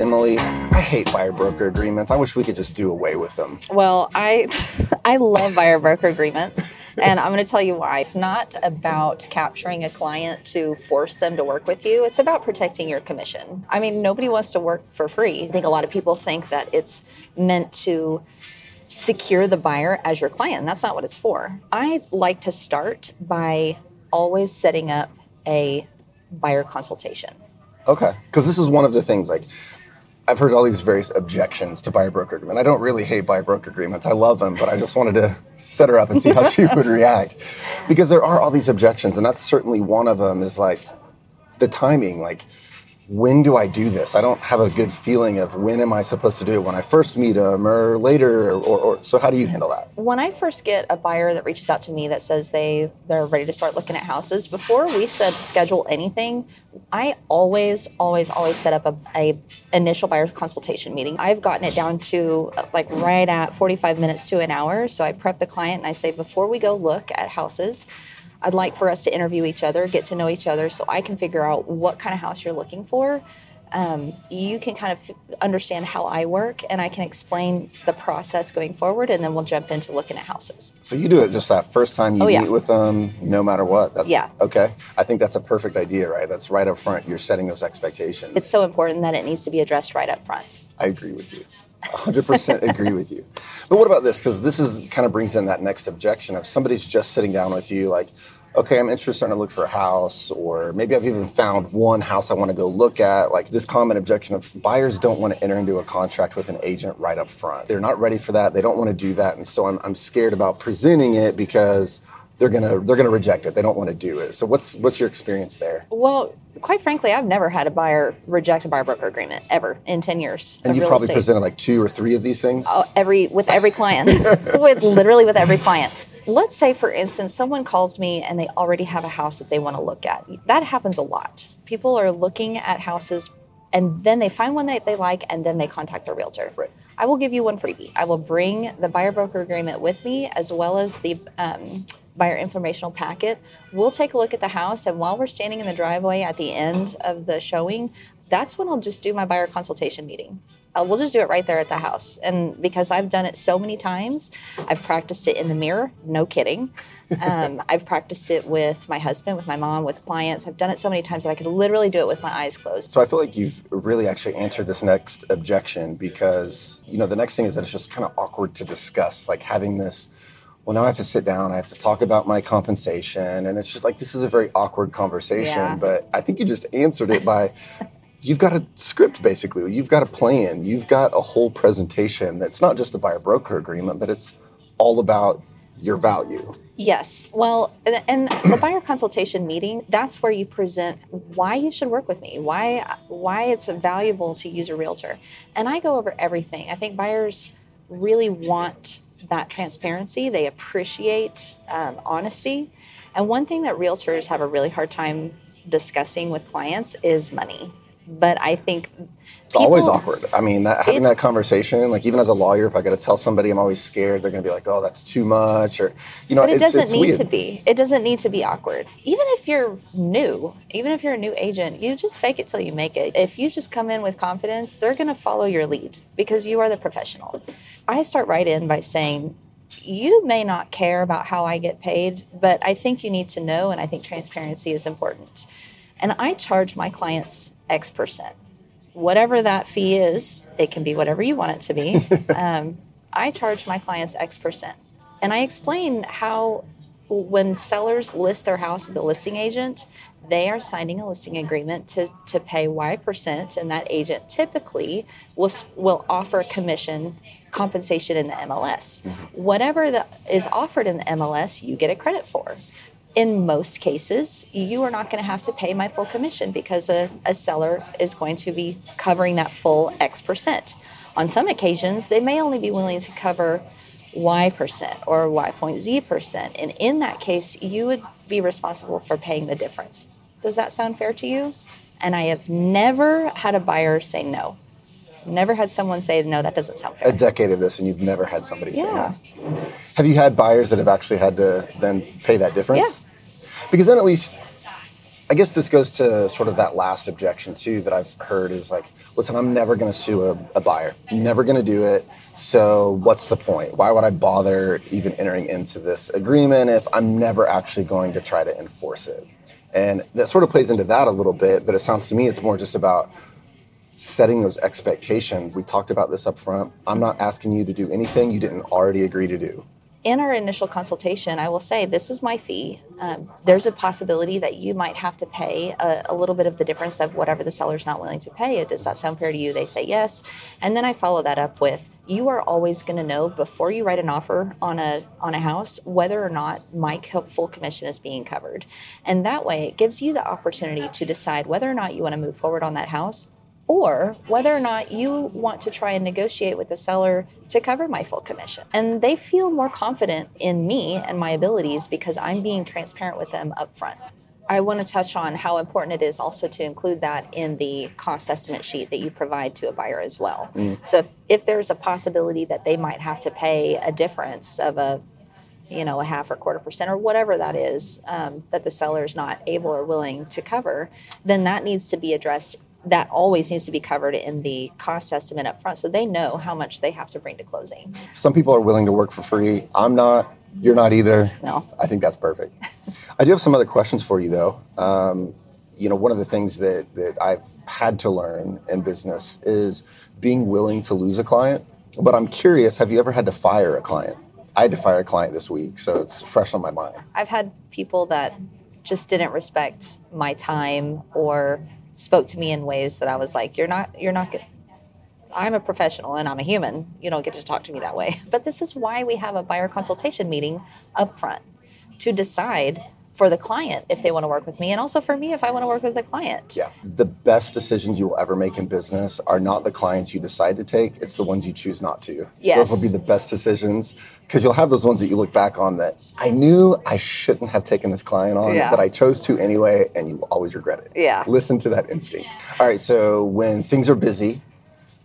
Emily, I hate buyer broker agreements. I wish we could just do away with them. Well, I I love buyer broker agreements. And I'm going to tell you why. It's not about capturing a client to force them to work with you. It's about protecting your commission. I mean, nobody wants to work for free. I think a lot of people think that it's meant to secure the buyer as your client. That's not what it's for. I like to start by always setting up a buyer consultation. Okay. Because this is one of the things like I've heard all these various objections to buyer broker agreement. I don't really hate buyer broker agreements. I love them, but I just wanted to set her up and see how she would react. Because there are all these objections, and that's certainly one of them is like the timing. Like, when do I do this? I don't have a good feeling of when am I supposed to do it, when I first meet them or later, or, or, so how do you handle that? When I first get a buyer that reaches out to me that says they, they're ready to start looking at houses, before we set, schedule anything, I always, always, always set up a, a initial buyer consultation meeting. I've gotten it down to like right at 45 minutes to an hour. So I prep the client and I say, before we go look at houses, I'd like for us to interview each other, get to know each other, so I can figure out what kind of house you're looking for. Um, you can kind of understand how I work, and I can explain the process going forward, and then we'll jump into looking at houses. So you do it just that first time you Oh, yeah. meet with them, no matter what. That's Yeah. okay. I think that's a perfect idea, right? That's right up front. You're setting those expectations. It's so important that it needs to be addressed right up front. I agree with you. 100% agree with you. But what about this? Because this is kind of brings in that next objection of somebody's just sitting down with you, like, okay, I'm interested in to look for a house, or maybe I've even found one house I want to go look at. Like this common objection of buyers don't want to enter into a contract with an agent right up front. They're not ready for that. They don't want to do that, and so I'm, I'm scared about presenting it because they're gonna they're gonna reject it. They don't want to do it. So what's what's your experience there? Well, quite frankly, I've never had a buyer reject a buyer broker agreement ever in 10 years. And you've probably estate. presented like two or three of these things. Uh, every with every client with literally with every client let's say for instance someone calls me and they already have a house that they want to look at that happens a lot people are looking at houses and then they find one that they like and then they contact their realtor Right. i will give you one freebie i will bring the buyer broker agreement with me as well as the um, buyer informational packet we'll take a look at the house and while we're standing in the driveway at the end of the showing that's when i'll just do my buyer consultation meeting uh, we'll just do it right there at the house. And because I've done it so many times, I've practiced it in the mirror, no kidding. Um, I've practiced it with my husband, with my mom, with clients. I've done it so many times that I could literally do it with my eyes closed. So I feel like you've really actually answered this next objection because you know the next thing is that it's just kind of awkward to discuss, like having this. Well, now I have to sit down. I have to talk about my compensation, and it's just like this is a very awkward conversation. Yeah. But I think you just answered it by. You've got a script basically. You've got a plan. You've got a whole presentation that's not just a buyer broker agreement, but it's all about your value. Yes. Well, and, and the buyer consultation meeting, that's where you present why you should work with me, why why it's valuable to use a realtor. And I go over everything. I think buyers really want that transparency. They appreciate um, honesty. And one thing that realtors have a really hard time discussing with clients is money. But I think It's always awkward. I mean, that, having that conversation, like even as a lawyer, if I got to tell somebody, I'm always scared they're going to be like, "Oh, that's too much," or you know, But it it's, doesn't it's need weird. to be. It doesn't need to be awkward. Even if you're new, even if you're a new agent, you just fake it till you make it. If you just come in with confidence, they're going to follow your lead because you are the professional. I start right in by saying, you may not care about how I get paid, but I think you need to know, and I think transparency is important. And I charge my clients X percent. Whatever that fee is, it can be whatever you want it to be. um, I charge my clients X percent. And I explain how when sellers list their house with a listing agent, they are signing a listing agreement to, to pay Y percent, and that agent typically will, will offer commission compensation in the MLS. Whatever that is offered in the MLS, you get a credit for. In most cases, you are not going to have to pay my full commission because a, a seller is going to be covering that full X percent. On some occasions, they may only be willing to cover Y percent or Y point Z percent. And in that case, you would be responsible for paying the difference. Does that sound fair to you? And I have never had a buyer say no. Never had someone say, no, that doesn't sound fair. A decade of this, and you've never had somebody say Yeah. Have you had buyers that have actually had to then pay that difference? Yeah. Because then at least I guess this goes to sort of that last objection too that I've heard is like, listen, I'm never going to sue a, a buyer, never going to do it. So what's the point? Why would I bother even entering into this agreement if I'm never actually going to try to enforce it? And that sort of plays into that a little bit, but it sounds to me it's more just about setting those expectations. We talked about this up front. I'm not asking you to do anything you didn't already agree to do in our initial consultation, I will say this is my fee. Um, there's a possibility that you might have to pay a, a, little bit of the difference of whatever the seller's not willing to pay. Does that sound fair to you? They say yes, and then I follow that up with you are always going to know before you write an offer on a on a house whether or not my full commission is being covered, and that way it gives you the opportunity to decide whether or not you want to move forward on that house or whether or not you want to try and negotiate with the seller to cover my full commission. And they feel more confident in me and my abilities because I'm being transparent with them up front. I want to touch on how important it is also to include that in the cost estimate sheet that you provide to a buyer as well. Mm. So if, if there's a possibility that they might have to pay a difference of a you know a half or quarter percent or whatever that is um, that the seller is not able or willing to cover then that needs to be addressed that always needs to be covered in the cost estimate up front so they know how much they have to bring to closing. Some people are willing to work for free. I'm not. You're not either. No. I think that's perfect. I do have some other questions for you though. Um, you know, one of the things that, that I've had to learn in business is being willing to lose a client. But I'm curious, have you ever had to fire a client? I had to fire a client this week, so it's fresh on my mind. I've had people that just didn't respect my time or spoke to me in ways that I was like, you're not, you're not good. I'm a professional and I'm a human. You don't get to talk to me that way. But this is why we have a buyer consultation meeting up front to decide for the client if they want to work with me and also for me if I want to work with the client. Yeah. The best decisions you will ever make in business are not the clients you decide to take, it's the ones you choose not to. Yes. Those will be the best decisions because you'll have those ones that you look back on that I knew I shouldn't have taken this client on, yeah. but I chose to anyway and you will always regret it. Yeah. Listen to that instinct. All right, so when things are busy,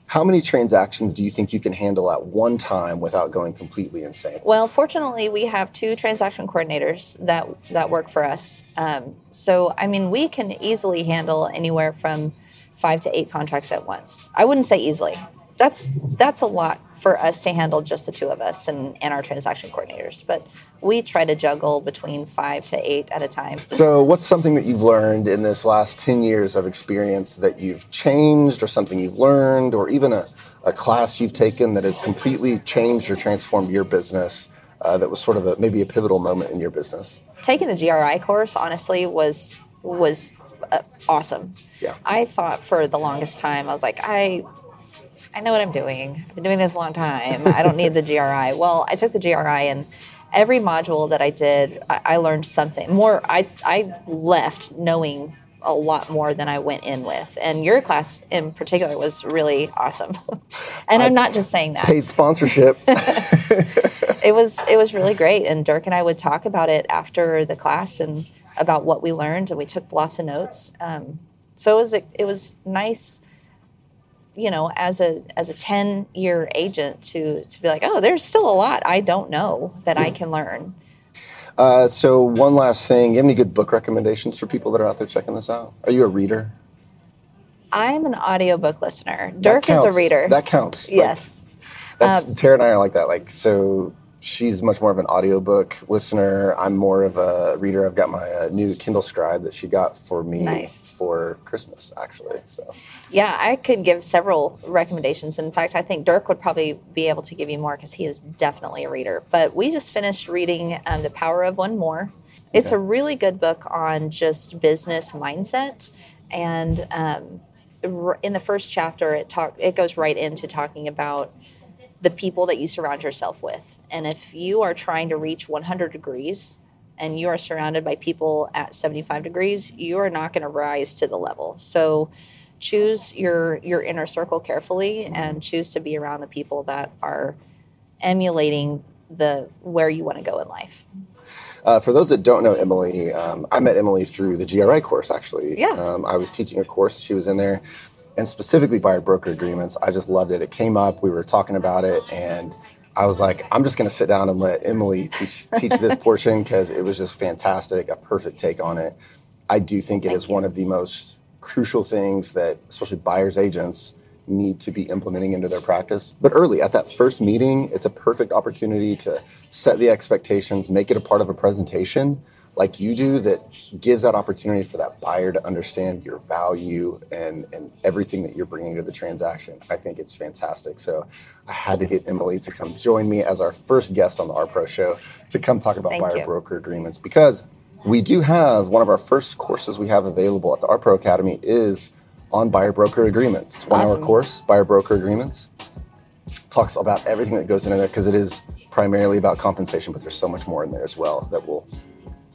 how many transactions do you think you can handle at one time without going completely insane? Well, fortunately, we have two transaction coordinators that that work for us. Um, so, I mean, we can easily handle anywhere from five to eight contracts at once. I wouldn't say easily that's that's a lot for us to handle just the two of us and, and our transaction coordinators but we try to juggle between five to eight at a time. So what's something that you've learned in this last 10 years of experience that you've changed or something you've learned or even a, a class you've taken that has completely changed or transformed your business uh, that was sort of a, maybe a pivotal moment in your business? Taking the GRI course honestly was was uh, awesome. Yeah. I thought for the longest time i was like i I know what I'm doing. I've been doing this a long time. I don't need the GRI. Well, I took the GRI and every module that I did, I, I learned something more. I, I left knowing a lot more than I went in with. And your class in particular was really awesome. and I am not just saying that. Paid sponsorship. it was it was really great. And Dirk and I would talk about it after the class and about what we learned, and we took lots of notes. Um, so it was it was nice you know as a as a 10 year agent to to be like oh there's still a lot i don't know that i can learn. Uh, so one last thing you have any good book recommendations for people that are out there checking this out? Are you a reader? I'm an audiobook listener. Dirk is a reader. That counts yes. like, that's um, tara and i are like that like so she's much more of an audiobook listener. I'm more of a reader. I've got my uh, new Kindle Scribe that she got for me nice. for Christmas, actually. So, yeah, I could give several recommendations. In fact, I think Dirk would probably be able to give you more because he is definitely a reader. But we just finished reading um, The Power of One More. It's okay. a really good book on just business mindset and. Um, in the first chapter, it talk it goes right into talking about the people that you surround yourself with. And if you are trying to reach 100 degrees and you are surrounded by people at 75 degrees, you are not going to rise to the level. So choose your your inner circle carefully and choose to be around the people that are emulating the where you want to go in life. Uh, for those that don't know Emily, um, I met Emily through the GRI course. Actually, yeah. Um, I was teaching a course. She was in there and specifically buyer broker agreements. I just loved it. It came up, we were talking about it, and I was like, I'm just going to sit down and let Emily teach teach this portion because it was just fantastic, a perfect take on it. I do think it Thank is you. one of the most crucial things that, especially buyers agents, need to be implementing into their practice. But early at that first meeting, it's a perfect opportunity to set the expectations, make it a part of a presentation like you do that gives that opportunity for that buyer to understand your value and, and everything that you're bringing to the transaction. I think it's fantastic. So I had to get Emily to come join me as our first guest on the R Pro show to come talk about Thank buyer you. broker agreements because we do have one of our first courses we have available at the R Pro Academy is on buyer broker agreements. It's one hour course, buyer broker agreements. Talks about everything that goes into there because it is primarily about compensation, but there's so much more in there as well that will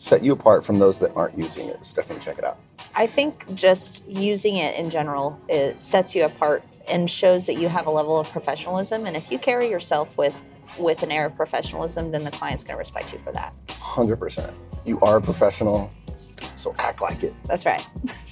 set you apart from those that aren't using it. So definitely check it out. I think just using it in general it sets you apart and shows that you have a level of professionalism. And if you carry yourself with with an air of professionalism, then the client's going to respect you for that. 100%. You are a professional, so act like it. That's right.